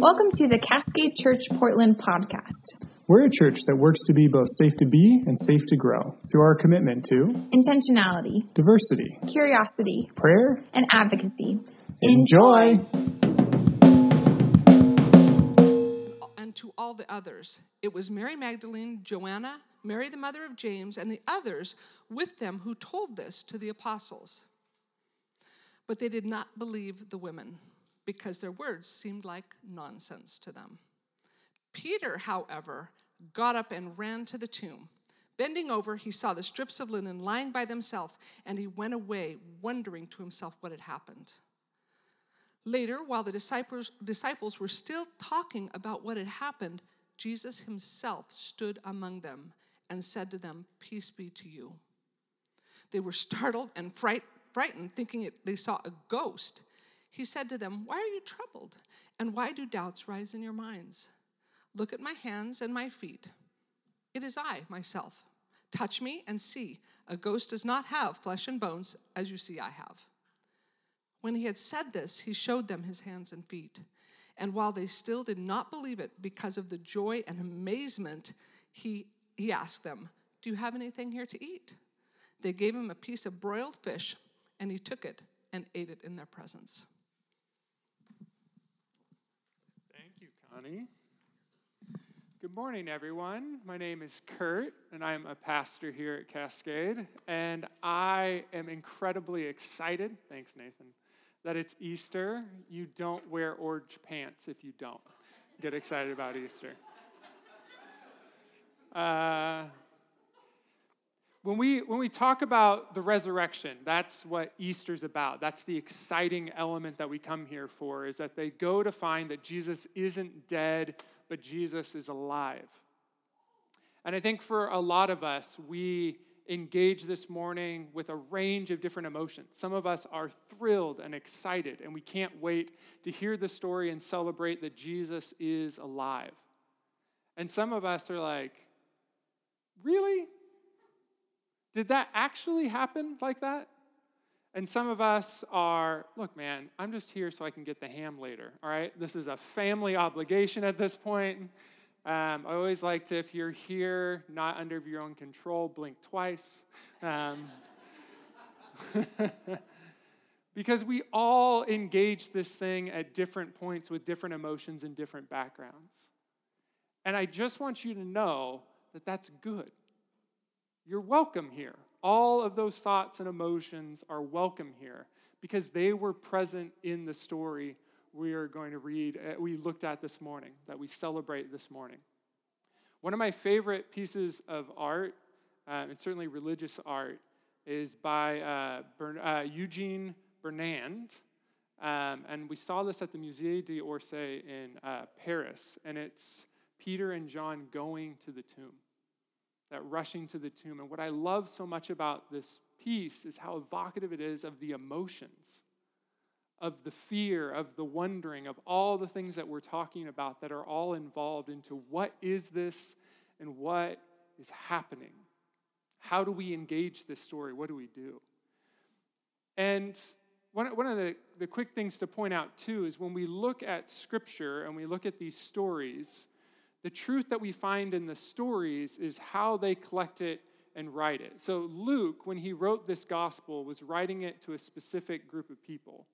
Welcome to the Cascade Church Portland podcast. We're a church that works to be both safe to be and safe to grow through our commitment to Intentionality, diversity, curiosity, prayer, and advocacy. Enjoy. and to all the others. It was Mary Magdalene, Joanna, Mary the mother of James, and the others with them who told this to the apostles. But they did not believe the women because their words seemed like nonsense to them. Peter, however, got up and ran to the tomb. Bending over, he saw the strips of linen lying by themselves, and he went away, wondering to himself what had happened. Later, while the disciples, disciples were still talking about what had happened, Jesus himself stood among them and said to them, Peace be to you. They were startled and fright, frightened, thinking they saw a ghost. He said to them, Why are you troubled? And why do doubts rise in your minds? Look at my hands and my feet. It is I, myself. Touch me and see. A ghost does not have flesh and bones, as you see I have. When he had said this, he showed them his hands and feet. And while they still did not believe it because of the joy and amazement, he, he asked them, Do you have anything here to eat? They gave him a piece of broiled fish, and he took it and ate it in their presence. Connie. Good morning, everyone. My name is Kurt, and I'm a pastor here at Cascade. And I am incredibly excited, thanks, Nathan, that it's Easter. You don't wear orange pants if you don't get excited about Easter. Uh, when we, when we talk about the resurrection, that's what Easter's about. That's the exciting element that we come here for, is that they go to find that Jesus isn't dead, but Jesus is alive. And I think for a lot of us, we engage this morning with a range of different emotions. Some of us are thrilled and excited, and we can't wait to hear the story and celebrate that Jesus is alive. And some of us are like, really? Did that actually happen like that? And some of us are, look, man, I'm just here so I can get the ham later, all right? This is a family obligation at this point. Um, I always like to, if you're here, not under your own control, blink twice. Um, because we all engage this thing at different points with different emotions and different backgrounds. And I just want you to know that that's good. You're welcome here. All of those thoughts and emotions are welcome here because they were present in the story we are going to read, uh, we looked at this morning, that we celebrate this morning. One of my favorite pieces of art, uh, and certainly religious art, is by uh, Bern, uh, Eugene Burnand. Um, and we saw this at the Musée d'Orsay in uh, Paris, and it's Peter and John going to the tomb that rushing to the tomb. And what I love so much about this piece is how evocative it is of the emotions, of the fear, of the wondering, of all the things that we're talking about that are all involved into what is this and what is happening. How do we engage this story? What do we do? And one, one of the, the quick things to point out, too, is when we look at Scripture and we look at these stories, the truth that we find in the stories is how they collect it and write it. So, Luke, when he wrote this gospel, was writing it to a specific group of people.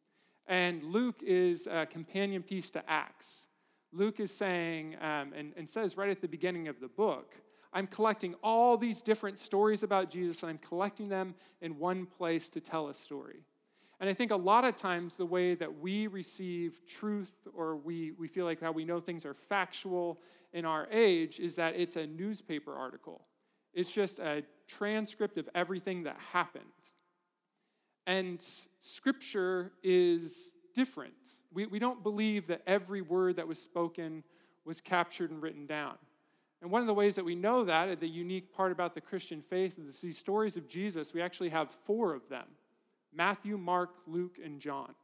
And Luke is a companion piece to Acts. Luke is saying, um, and, and says right at the beginning of the book, I'm collecting all these different stories about Jesus and I'm collecting them in one place to tell a story. And I think a lot of times the way that we receive truth or we, we feel like how we know things are factual in our age is that it's a newspaper article. It's just a transcript of everything that happened. And scripture is different. We, we don't believe that every word that was spoken was captured and written down. And one of the ways that we know that, the unique part about the Christian faith, is these stories of Jesus, we actually have four of them Matthew, Mark, Luke, and John.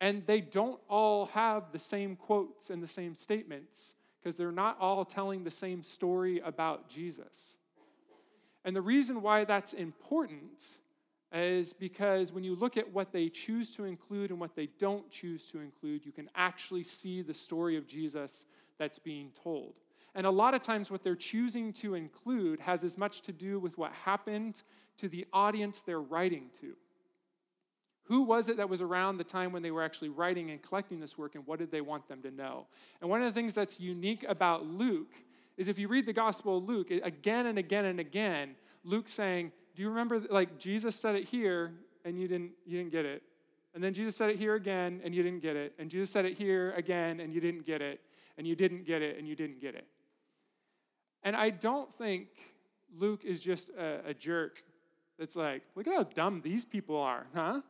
And they don't all have the same quotes and the same statements, because they're not all telling the same story about Jesus. And the reason why that's important is because when you look at what they choose to include and what they don't choose to include, you can actually see the story of Jesus that's being told. And a lot of times, what they're choosing to include has as much to do with what happened to the audience they're writing to. Who was it that was around the time when they were actually writing and collecting this work, and what did they want them to know? And one of the things that's unique about Luke is if you read the Gospel of Luke, again and again and again, Luke saying, Do you remember, like, Jesus said it here, and you didn't, you didn't get it. And then Jesus said it here again, and you didn't get it. And Jesus said it here again, and you didn't get it. And you didn't get it, and you didn't get it. And I don't think Luke is just a, a jerk that's like, look at how dumb these people are, huh?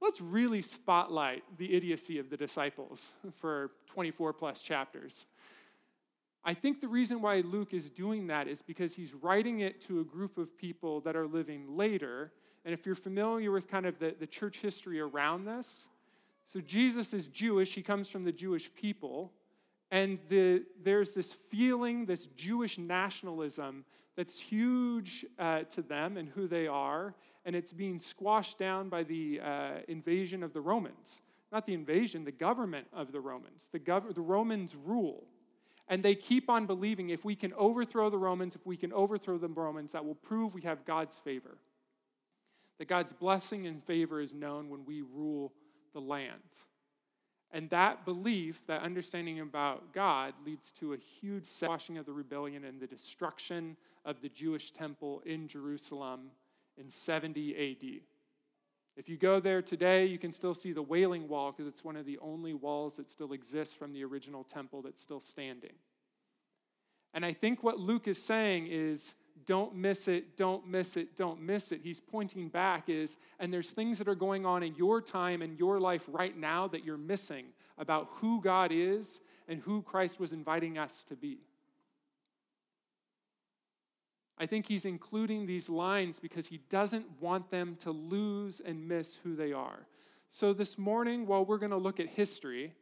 Let's really spotlight the idiocy of the disciples for 24 plus chapters. I think the reason why Luke is doing that is because he's writing it to a group of people that are living later. And if you're familiar with kind of the, the church history around this, so Jesus is Jewish, he comes from the Jewish people. And the, there's this feeling, this Jewish nationalism that's huge uh, to them and who they are, and it's being squashed down by the uh, invasion of the Romans. Not the invasion, the government of the Romans. The, gov- the Romans rule. And they keep on believing if we can overthrow the Romans, if we can overthrow the Romans, that will prove we have God's favor. That God's blessing and favor is known when we rule the land. And that belief, that understanding about God, leads to a huge squashing of the rebellion and the destruction of the Jewish temple in Jerusalem in 70 AD. If you go there today, you can still see the Wailing Wall because it's one of the only walls that still exists from the original temple that's still standing. And I think what Luke is saying is don't miss it, don't miss it, don't miss it. He's pointing back is and there's things that are going on in your time and your life right now that you're missing about who God is and who Christ was inviting us to be. I think he's including these lines because he doesn't want them to lose and miss who they are. So, this morning, while we're going to look at history,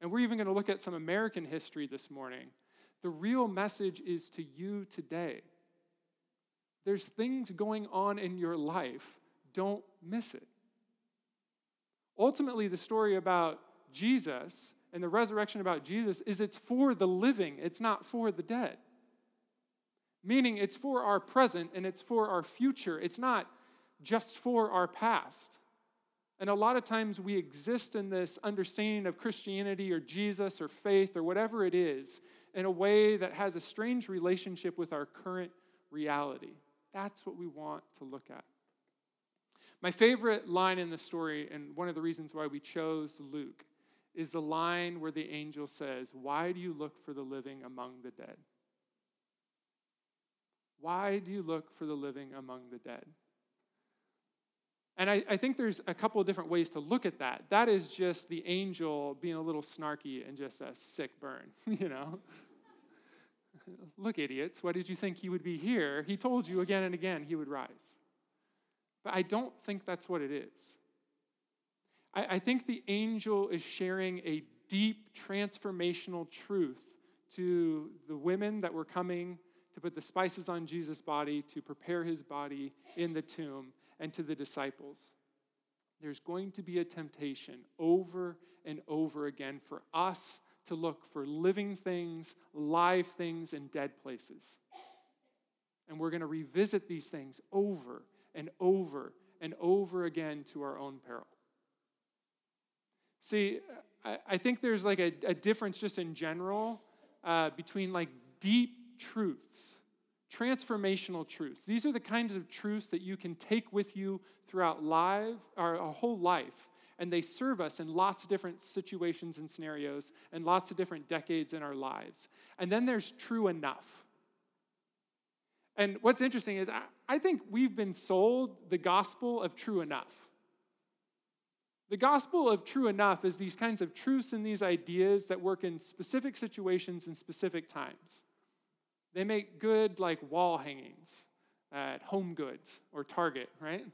and we're even going to look at some American history this morning, the real message is to you today. There's things going on in your life, don't miss it. Ultimately, the story about Jesus and the resurrection about Jesus is it's for the living, it's not for the dead meaning it's for our present and it's for our future. It's not just for our past. And a lot of times we exist in this understanding of Christianity or Jesus or faith or whatever it is in a way that has a strange relationship with our current reality. That's what we want to look at. My favorite line in the story, and one of the reasons why we chose Luke, is the line where the angel says, Why do you look for the living among the dead? Why do you look for the living among the dead? And I, I, think there's a couple of different ways to look at that. That is just the angel being a little snarky and just a sick burn, you know? look, idiots, what did you think he would be here? He told you again and again he would rise. But I don't think that's what it is. I, I think the angel is sharing a deep transformational truth to the women that were coming to put the spices on Jesus' body, to prepare his body in the tomb, and to the disciples. There's going to be a temptation over and over again for us to look for living things, live things, and dead places. And we're going to revisit these things over and over and over again to our own peril. See, I, think there's like a, a difference just in general uh, between like deep truths, transformational truths. These are the kinds of truths that you can take with you throughout life, our, whole life, and they serve us in lots of different situations and scenarios and lots of different decades in our lives. And then there's true enough. And what's interesting is I think we've been sold the gospel of true enough. The gospel of true enough is these kinds of truths and these ideas that work in specific situations and specific times. They make good like wall hangings at Home Goods or Target, right?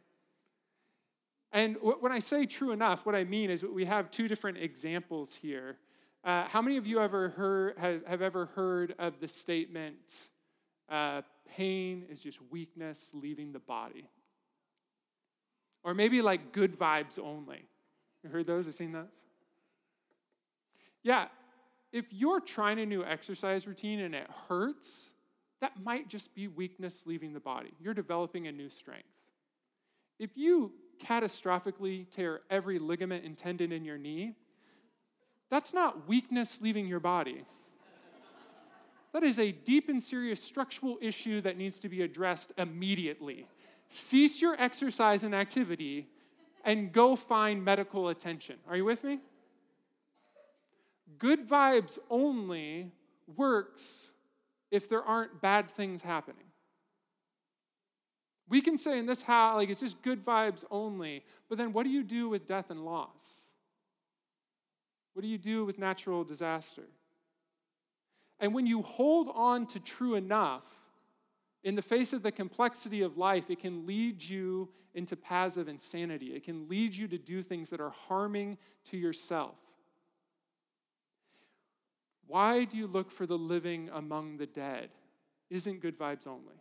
And when I say true enough, what I mean is we have two different examples here. Uh, how many of you ever heard, have, have ever heard of the statement, uh, pain is just weakness leaving the body? Or maybe like good vibes only. You heard those or seen those? Yeah, if you're trying a new exercise routine and it hurts, that might just be weakness leaving the body. You're developing a new strength. If you catastrophically tear every ligament and tendon in your knee, that's not weakness leaving your body. That is a deep and serious structural issue that needs to be addressed immediately. Cease your exercise and activity and go find medical attention. Are you with me? Good vibes only works if there aren't bad things happening. We can say in this house, like it's just good vibes only, but then what do you do with death and loss? What do you do with natural disaster? And when you hold on to true enough, in the face of the complexity of life, it can lead you into paths of insanity. It can lead you to do things that are harming to yourself. Why do you look for the living among the dead? Isn't good vibes only.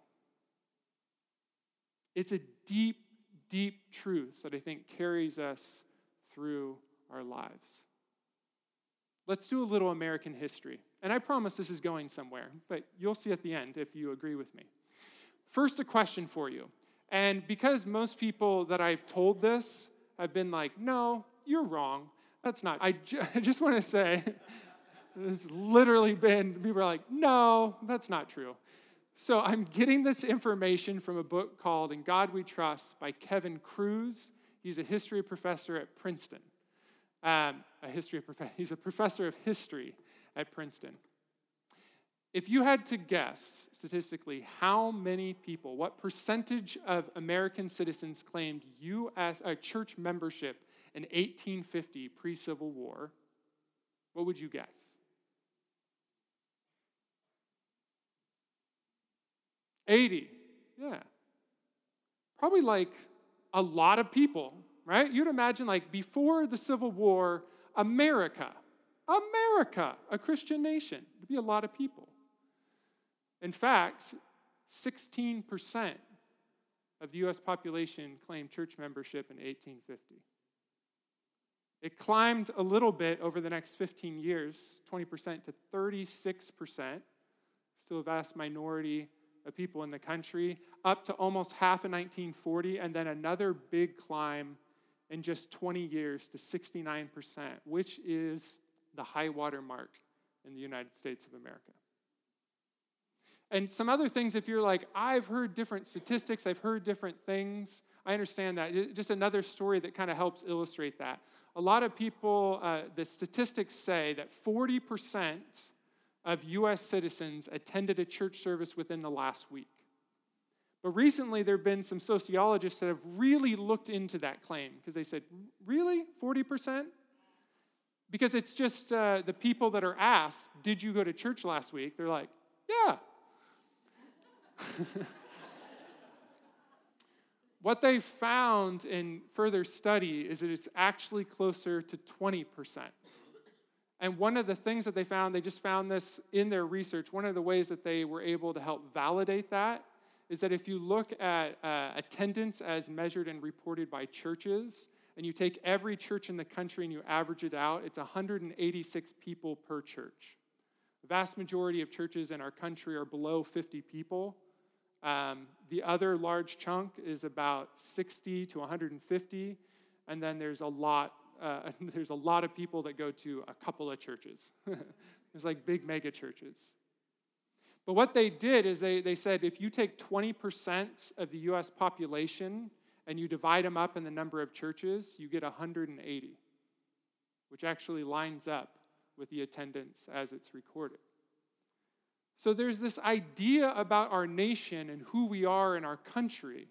It's a deep, deep truth that I think carries us through our lives. Let's do a little American history. And I promise this is going somewhere, but you'll see at the end if you agree with me. First, a question for you. And because most people that I've told this have been like, no, you're wrong. That's not. I, ju- I just want to say, it's literally been, people are like, no, that's not true. So I'm getting this information from a book called In God We Trust by Kevin Kruse. He's a history professor at Princeton. Um, a history prof- he's a professor of history at Princeton. If you had to guess statistically how many people, what percentage of American citizens claimed U.S. Uh, church membership in 1850 pre Civil War, what would you guess? Eighty, yeah. Probably like a lot of people, right? You'd imagine like before the Civil War, America, America, a Christian nation, it'd be a lot of people. In fact, 16% of the US population claimed church membership in 1850. It climbed a little bit over the next 15 years, 20% to 36%, still a vast minority of people in the country, up to almost half in 1940, and then another big climb in just 20 years to 69%, which is the high water mark in the United States of America. And some other things, if you're like, I've heard different statistics, I've heard different things, I understand that. Just another story that kind of helps illustrate that. A lot of people, uh, the statistics say that 40% of US citizens attended a church service within the last week. But recently, there have been some sociologists that have really looked into that claim because they said, really? 40%? Because it's just uh, the people that are asked, Did you go to church last week? They're like, Yeah. what they found in further study is that it's actually closer to 20%. And one of the things that they found, they just found this in their research, one of the ways that they were able to help validate that is that if you look at uh, attendance as measured and reported by churches, and you take every church in the country and you average it out, it's 186 people per church. The vast majority of churches in our country are below 50 people. Um, the other large chunk is about 60 to 150, and then there's a lot. Uh, there's a lot of people that go to a couple of churches. there's like big mega churches. But what they did is they, they said if you take 20% of the US population and you divide them up in the number of churches, you get 180, which actually lines up with the attendance as it's recorded. So there's this idea about our nation and who we are in our country.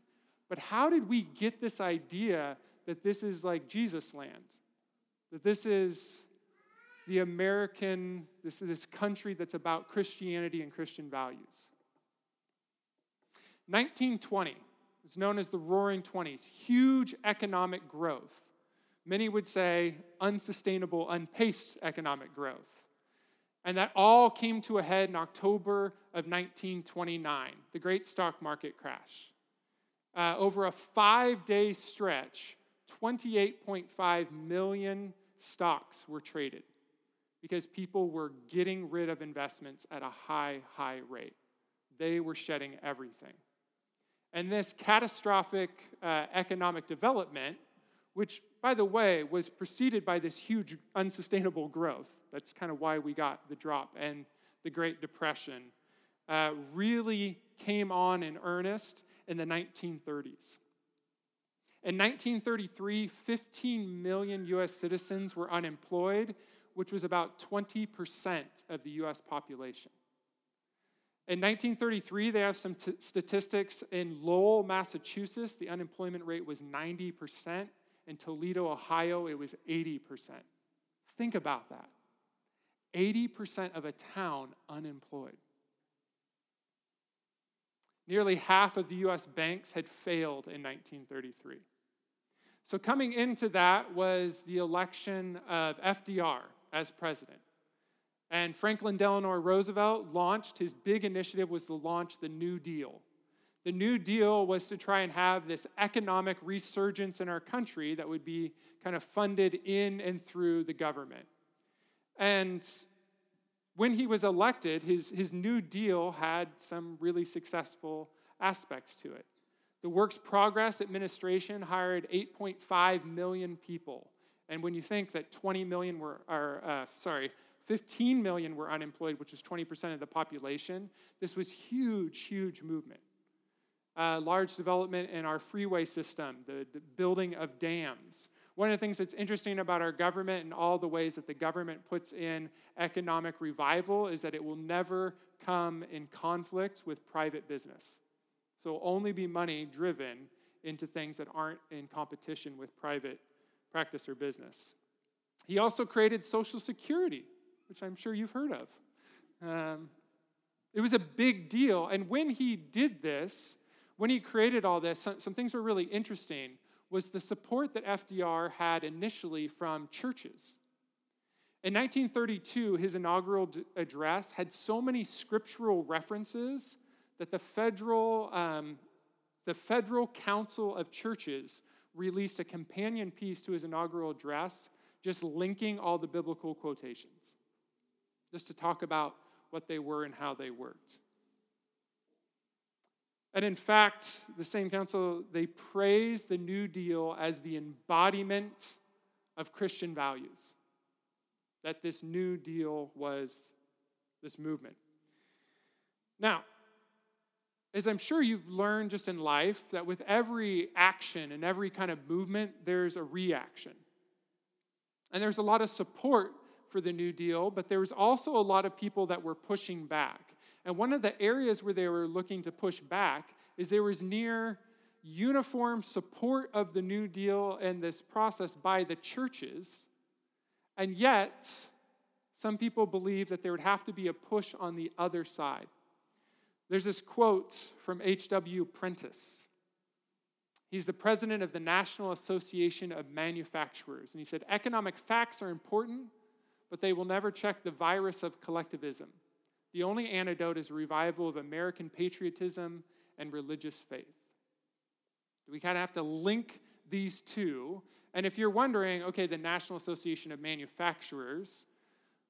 But how did we get this idea that this is like Jesus land? That this is the American, this, is this country that's about Christianity and Christian values. 1920 is known as the Roaring Twenties, huge economic growth. Many would say unsustainable, unpaced economic growth. And that all came to a head in October of 1929, the great stock market crash. uh, over a five day stretch, 28.5 million stocks were traded because people were getting rid of investments at a high, high rate. They were shedding everything. And this catastrophic uh, economic development, which, by the way, was preceded by this huge unsustainable growth, that's kind of why we got the drop and the Great Depression, uh, really came on in earnest in the 1930s. In 1933, 15 million US citizens were unemployed, which was about 20% of the US population. In 1933, they have some t- statistics. In Lowell, Massachusetts, the unemployment rate was 90%. In Toledo, Ohio, it was 80%. Think about that 80% of a town unemployed. Nearly half of the US banks had failed in 1933. So, coming into that was the election of FDR as president. And Franklin Delano Roosevelt launched his big initiative was to launch the New Deal. The New Deal was to try and have this economic resurgence in our country that would be kind of funded in and through the government. And when he was elected, his, his New Deal had some really successful aspects to it. The Works Progress Administration hired 8.5 million people. And when you think that 20 million were, are, uh, sorry, 15 million were unemployed, which is 20% of the population. This was huge, huge movement. Uh, large development in our freeway system, the, the building of dams. One of the things that's interesting about our government and all the ways that the government puts in economic revival is that it will never come in conflict with private business. So it'll only be money driven into things that aren't in competition with private practice or business. He also created Social Security, which I'm sure you've heard of. Um, it was a big deal. And when he did this, when he created all this, some, some things were really interesting was the support that FDR had initially from churches. In 1932, his inaugural address had so many scriptural references that the federal, um, the federal Council of Churches released a companion piece to his inaugural address, just linking all the biblical quotations just to talk about what they were and how they worked. And in fact, the same council, they praise the New Deal as the embodiment of Christian values. That this New Deal was this movement. Now, as I'm sure you've learned just in life, that with every action and every kind of movement, there's a reaction. And there's a lot of support for the New Deal, but there was also a lot of people that were pushing back. And one of the areas where they were looking to push back is there was near uniform support of the New Deal and this process by the churches. And yet, some people believe that there would have to be a push on the other side. There's this quote from H.W. Prentice. He's the president of the National Association of Manufacturers. And he said, Economic facts are important, but they will never check the virus of collectivism. The only antidote is a revival of American patriotism and religious faith. We kind of have to link these two. And if you're wondering, okay, the National Association of Manufacturers,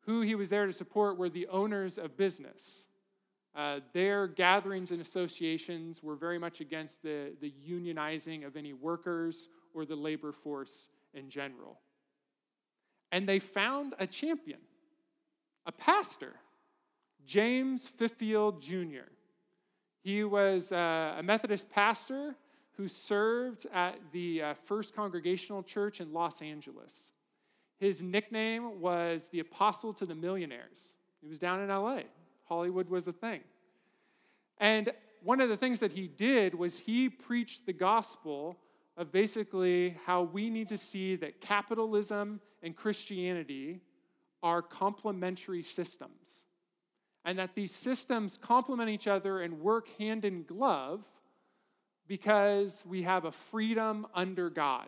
who he was there to support were the owners of business. Uh, their gatherings and associations were very much against the, the unionizing of any workers or the labor force in general. And they found a champion, a pastor, James Fifield Jr. He was uh, a Methodist pastor who served at the uh, First Congregational Church in Los Angeles. His nickname was the Apostle to the Millionaires. He was down in LA. Hollywood was a thing. And one of the things that he did was he preached the gospel of basically how we need to see that capitalism and Christianity are complementary systems. And that these systems complement each other and work hand in glove because we have a freedom under God.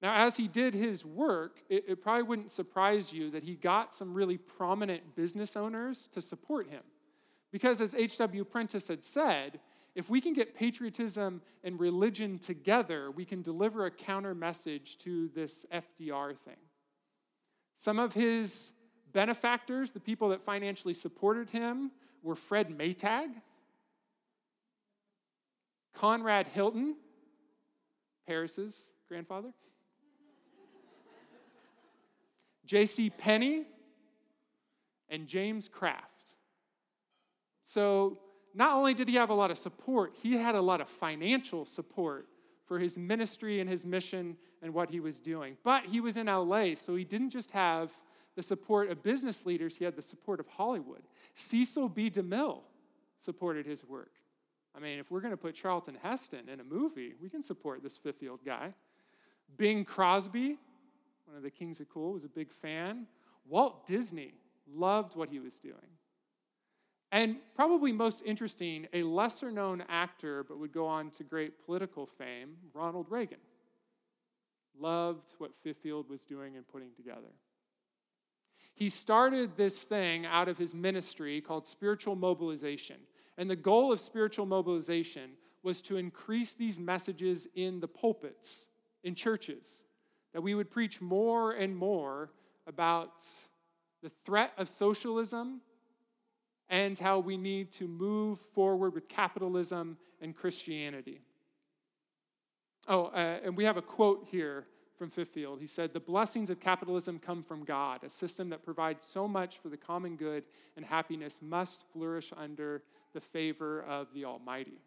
Now, as he did his work, it, it, probably wouldn't surprise you that he got some really prominent business owners to support him. Because, as H.W. Prentice had said, if we can get patriotism and religion together, we can deliver a counter message to this FDR thing. Some of his benefactors, the people that financially supported him, were Fred Maytag, Conrad Hilton, Paris's grandfather, J.C. Penney, and James Kraft. So, not only did he have a lot of support, he had a lot of financial support for his ministry and his mission and what he was doing. But he was in LA, so he didn't just have the support of business leaders, he had the support of Hollywood. Cecil B. DeMille supported his work. I mean, if we're going to put Charlton Heston in a movie, we can support this field guy. Bing Crosby, one of the kings of cool, was a big fan. Walt Disney loved what he was doing. And probably most interesting, a lesser known actor, but would go on to great political fame, Ronald Reagan. Loved what Fifield was doing and putting together. He started this thing out of his ministry called spiritual mobilization. And the goal of spiritual mobilization was to increase these messages in the pulpits, in churches, that we would preach more and more about the threat of socialism and how we need to move forward with capitalism and Christianity. Oh, uh, and we have a quote here from Fifield. He said, The blessings of capitalism come from God. A system that provides so much for the common good and happiness must flourish under the favor of the Almighty.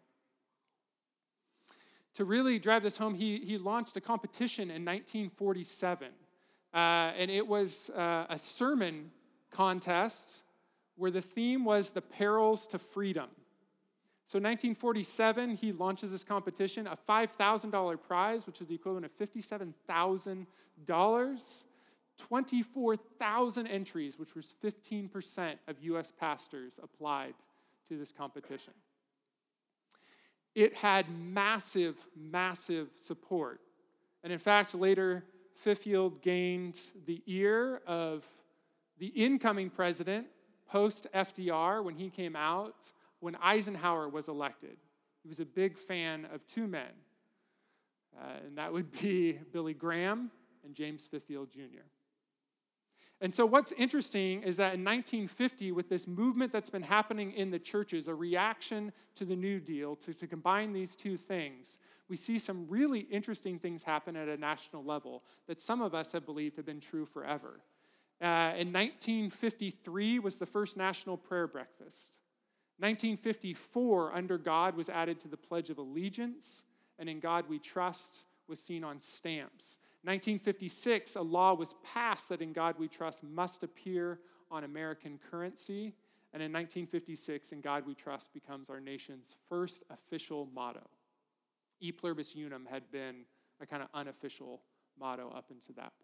To really drive this home, he, he launched a competition in 1947. Uh, and it was uh, a sermon contest where the theme was the perils to freedom. So, 1947, he launches this competition, a $5,000 prize, which is the equivalent of $57,000, 24,000 entries, which was 15% of US pastors applied to this competition. It had massive, massive support. And in fact, later, Fifield gained the ear of the incoming president, post FDR, when he came out, when Eisenhower was elected. He was a big fan of two men, uh, and that would be Billy Graham and James Fifield Jr. And so, what's interesting is that in 1950, with this movement that's been happening in the churches, a reaction to the New Deal, to, to combine these two things, we see some really interesting things happen at a national level that some of us have believed have been true forever. Uh, in 1953 was the first national prayer breakfast. 1954, Under God was added to the Pledge of Allegiance, and In God We Trust was seen on stamps. 1956, a law was passed that In God We Trust must appear on American currency. And in 1956, In God We Trust becomes our nation's first official motto. E pluribus unum had been a kind of unofficial motto up until that point.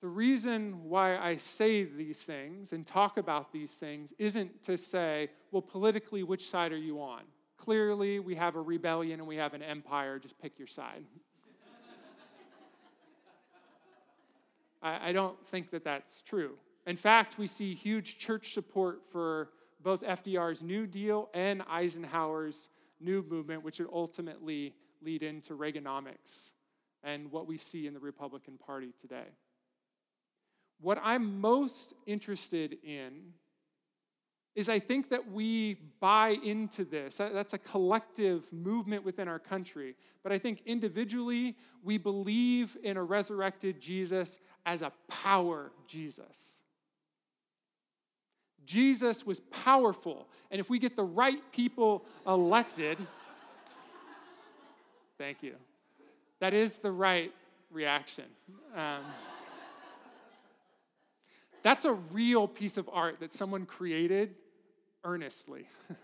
The reason why I say these things and talk about these things isn't to say, well, politically, which side are you on? Clearly, we have a rebellion and we have an empire, just pick your side. I, I don't think that that's true. In fact, we see huge church support for both FDR's New Deal and Eisenhower's New Movement, which would ultimately lead into Reaganomics and what we see in the Republican Party today. What I'm most interested in is I think that we buy into this. That's a collective movement within our country. But I think individually, we believe in a resurrected Jesus as a power Jesus. Jesus was powerful. And if we get the right people elected, thank you. That is the right reaction. Um, that's a real piece of art that someone created earnestly.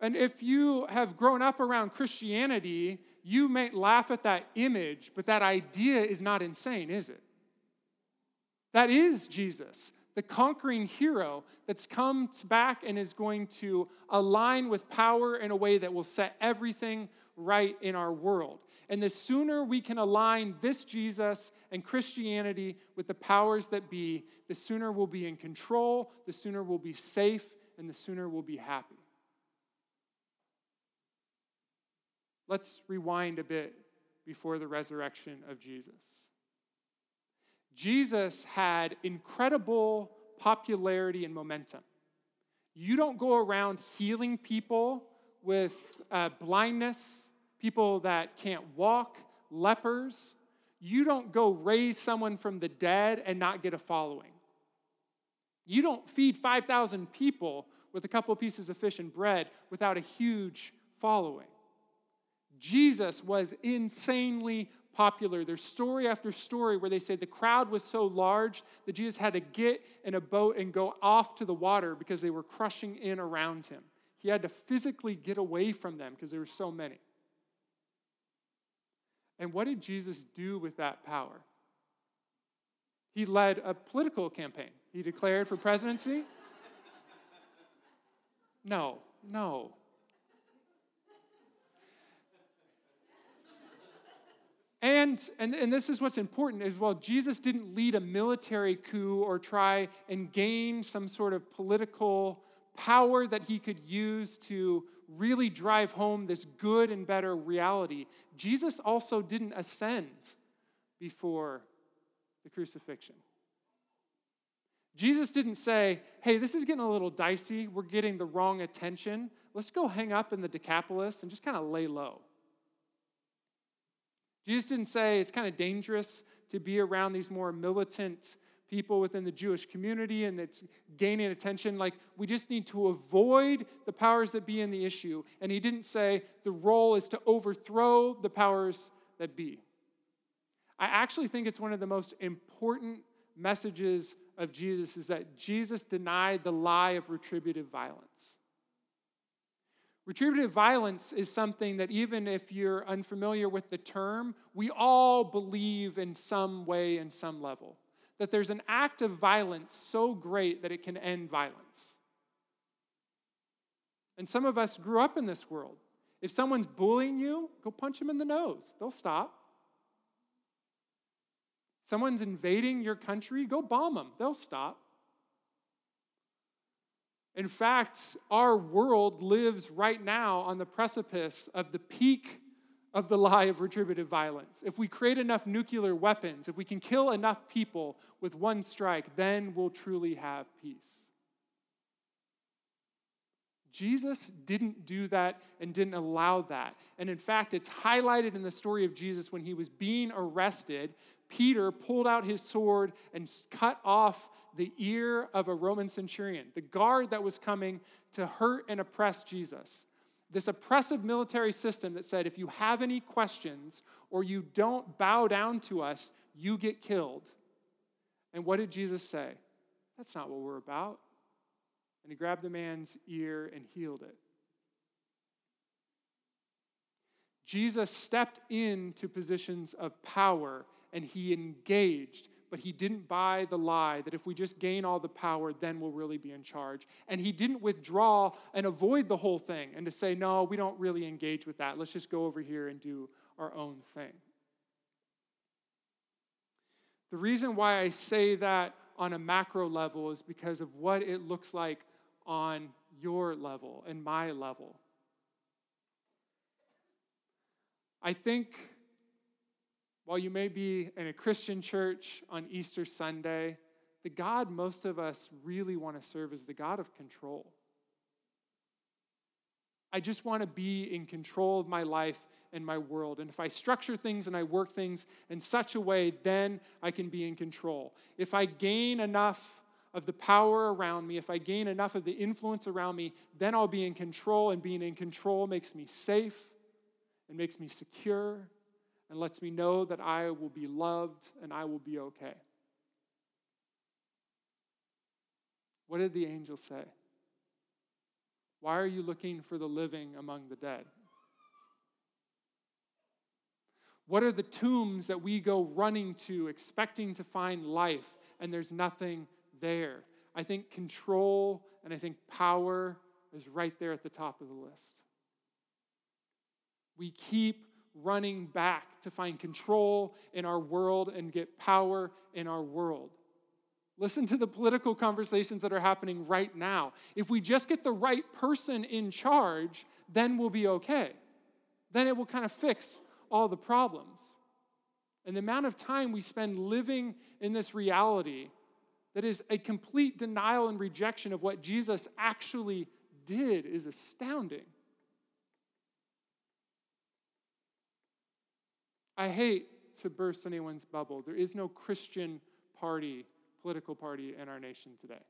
and if you have grown up around Christianity, you may laugh at that image, but that idea is not insane, is it? That is Jesus, the conquering hero that's come back and is going to align with power in a way that will set everything right in our world. And the sooner we can align this Jesus and Christianity with the powers that be, the sooner we'll be in control, the sooner we'll be safe, and the sooner we'll be happy. Let's rewind a bit before the resurrection of Jesus. Jesus had incredible popularity and momentum. You don't go around healing people with uh, blindness, people that can't walk, lepers. You don't go raise someone from the dead and not get a following. You don't feed 5,000 people with a couple pieces of fish and bread without a huge following. Jesus was insanely popular. There's story after story where they say the crowd was so large that Jesus had to get in a boat and go off to the water because they were crushing in around him. He had to physically get away from them because there were so many. And what did Jesus do with that power? He led a political campaign. He declared for presidency. No, no. And, and, and this is what's important as well Jesus didn't lead a military coup or try and gain some sort of political power that he could use to really drive home this good and better reality. Jesus also didn't ascend before the crucifixion. Jesus didn't say, hey, this is getting a little dicey. We're getting the wrong attention. Let's go hang up in the Decapolis and just kind of lay low. Jesus didn't say it's kind of dangerous to be around these more militant people within the Jewish community and it's gaining attention. Like, we just need to avoid the powers that be in the issue. And he didn't say the role is to overthrow the powers that be. I actually think it's one of the most important messages of Jesus is that Jesus denied the lie of retributive violence. Retributive violence is something that, even if you're unfamiliar with the term, we all believe in some way, in some level. That there's an act of violence so great that it can end violence. And some of us grew up in this world. If someone's bullying you, go punch them in the nose, they'll stop. Someone's invading your country, go bomb them, they'll stop. In fact, our world lives right now on the precipice of the peak of the lie of retributive violence. If we create enough nuclear weapons, if we can kill enough people with one strike, then we'll truly have peace. Jesus didn't do that and didn't allow that. And in fact, it's highlighted in the story of Jesus when he was being arrested. Peter pulled out his sword and cut off the ear of a Roman centurion, the guard that was coming to hurt and oppress Jesus. This oppressive military system that said, if you have any questions or you don't bow down to us, you get killed. And what did Jesus say? That's not what we're about. And he grabbed the man's ear and healed it. Jesus stepped into positions of power and he engaged but he didn't buy the lie that if we just gain all the power, then we'll really be in charge. And he didn't withdraw and avoid the whole thing and to say, no, we don't really engage with that. Let's just go over here and do our own thing. The reason why I say that on a macro level is because of what it looks like on your level and my level. I think while you may be in a Christian church on Easter Sunday, the God most of us really want to serve is the God of control. I just want to be in control of my life and my world. And if I structure things and I work things in such a way, then I can be in control. If I gain enough of the power around me, if I gain enough of the influence around me, then I'll be in control. And being in control makes me safe, and makes me secure, and lets me know that I will be loved and I will be okay. What did the angel say? Why are you looking for the living among the dead? What are the tombs that we go running to, expecting to find life, and there's nothing there? I think control and I think power is right there at the top of the list. We keep running back to find control in our world and get power in our world. Listen to the political conversations that are happening right now. If we just get the right person in charge, then we'll be okay. Then it will kind of fix all the problems. And the amount of time we spend living in this reality that is a complete denial and rejection of what Jesus actually did is astounding. I hate to burst anyone's bubble. There is no Christian party, political party in our nation today.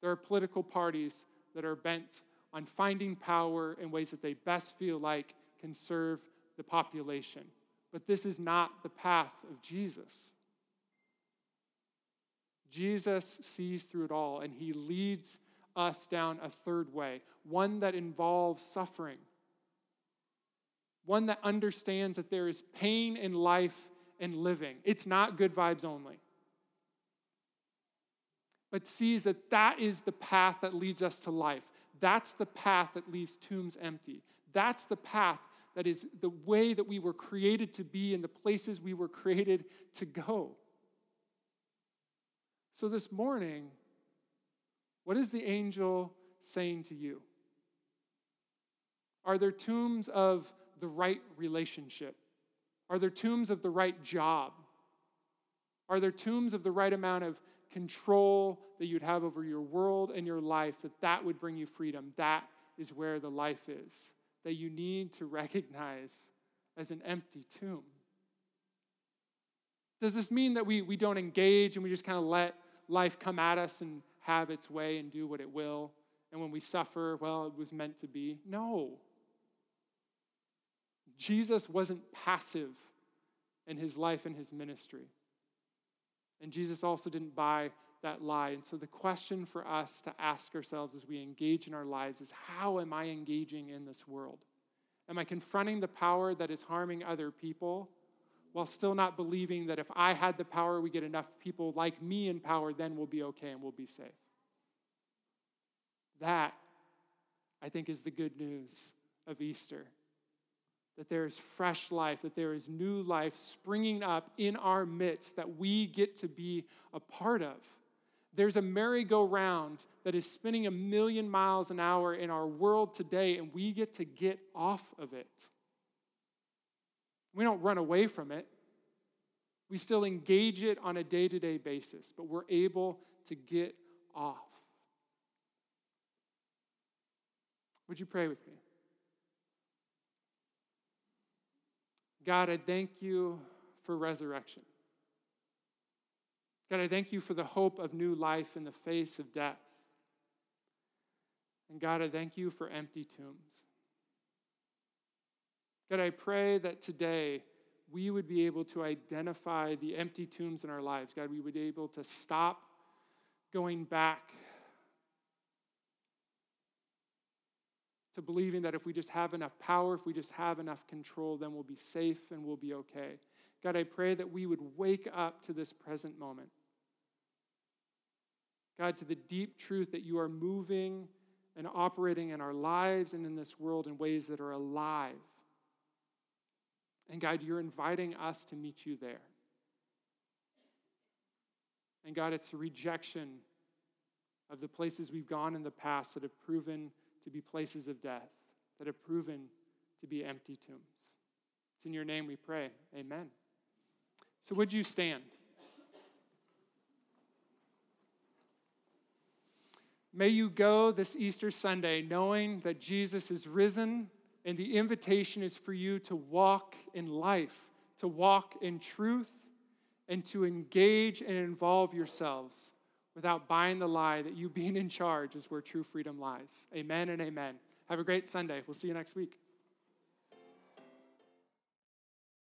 There are political parties that are bent on finding power in ways that they best feel like can serve the population. But this is not the path of Jesus. Jesus sees through it all and he leads us down a third way, one that involves suffering, one that understands that there is pain in life and living. It's not good vibes only. But sees that that is the path that leads us to life. That's the path that leaves tombs empty. That's the path that is the way that we were created to be and the places we were created to go. So this morning, what is the angel saying to you? Are there tombs of the right relationship? Are there tombs of the right job? Are there tombs of the right amount of control that you'd have over your world and your life that that would bring you freedom? That is where the life is that you need to recognize as an empty tomb. Does this mean that we, we don't engage and we just kind of let life come at us and have its way and do what it will? And when we suffer, well, it was meant to be? No. Jesus wasn't passive in his life and his ministry. And Jesus also didn't buy that lie. And so the question for us to ask ourselves as we engage in our lives is how am I engaging in this world? Am I confronting the power that is harming other people while still not believing that if I had the power, we get enough people like me in power, then we'll be okay and we'll be safe? That, I think, is the good news of Easter that there is fresh life, that there is new life springing up in our midst that we get to be a part of. There's a merry-go-round that is spinning a million miles an hour in our world today, and we get to get off of it. We don't run away from it. We still engage it on a day to day basis, but we're able to get off. Would you pray with me? God, I thank you for resurrection. God, I thank you for the hope of new life in the face of death. And God, I thank you for empty tombs. God, I pray that today we would be able to identify the empty tombs in our lives. God, we would be able to stop going back to believing that if we just have enough power, if we just have enough control, then we'll be safe and we'll be okay. God, I pray that we would wake up to this present moment. God, to the deep truth that you are moving and operating in our lives and in this world in ways that are alive. And God, you're inviting us to meet you there. And God, it's a rejection of the places we've gone in the past that have proven to be places of death, that have proven to be empty tombs. It's in your name we pray. Amen. So, would you stand? May you go this Easter Sunday knowing that Jesus is risen and the invitation is for you to walk in life, to walk in truth, and to engage and involve yourselves without buying the lie that you being in charge is where true freedom lies. Amen and amen. Have a great Sunday. We'll see you next week.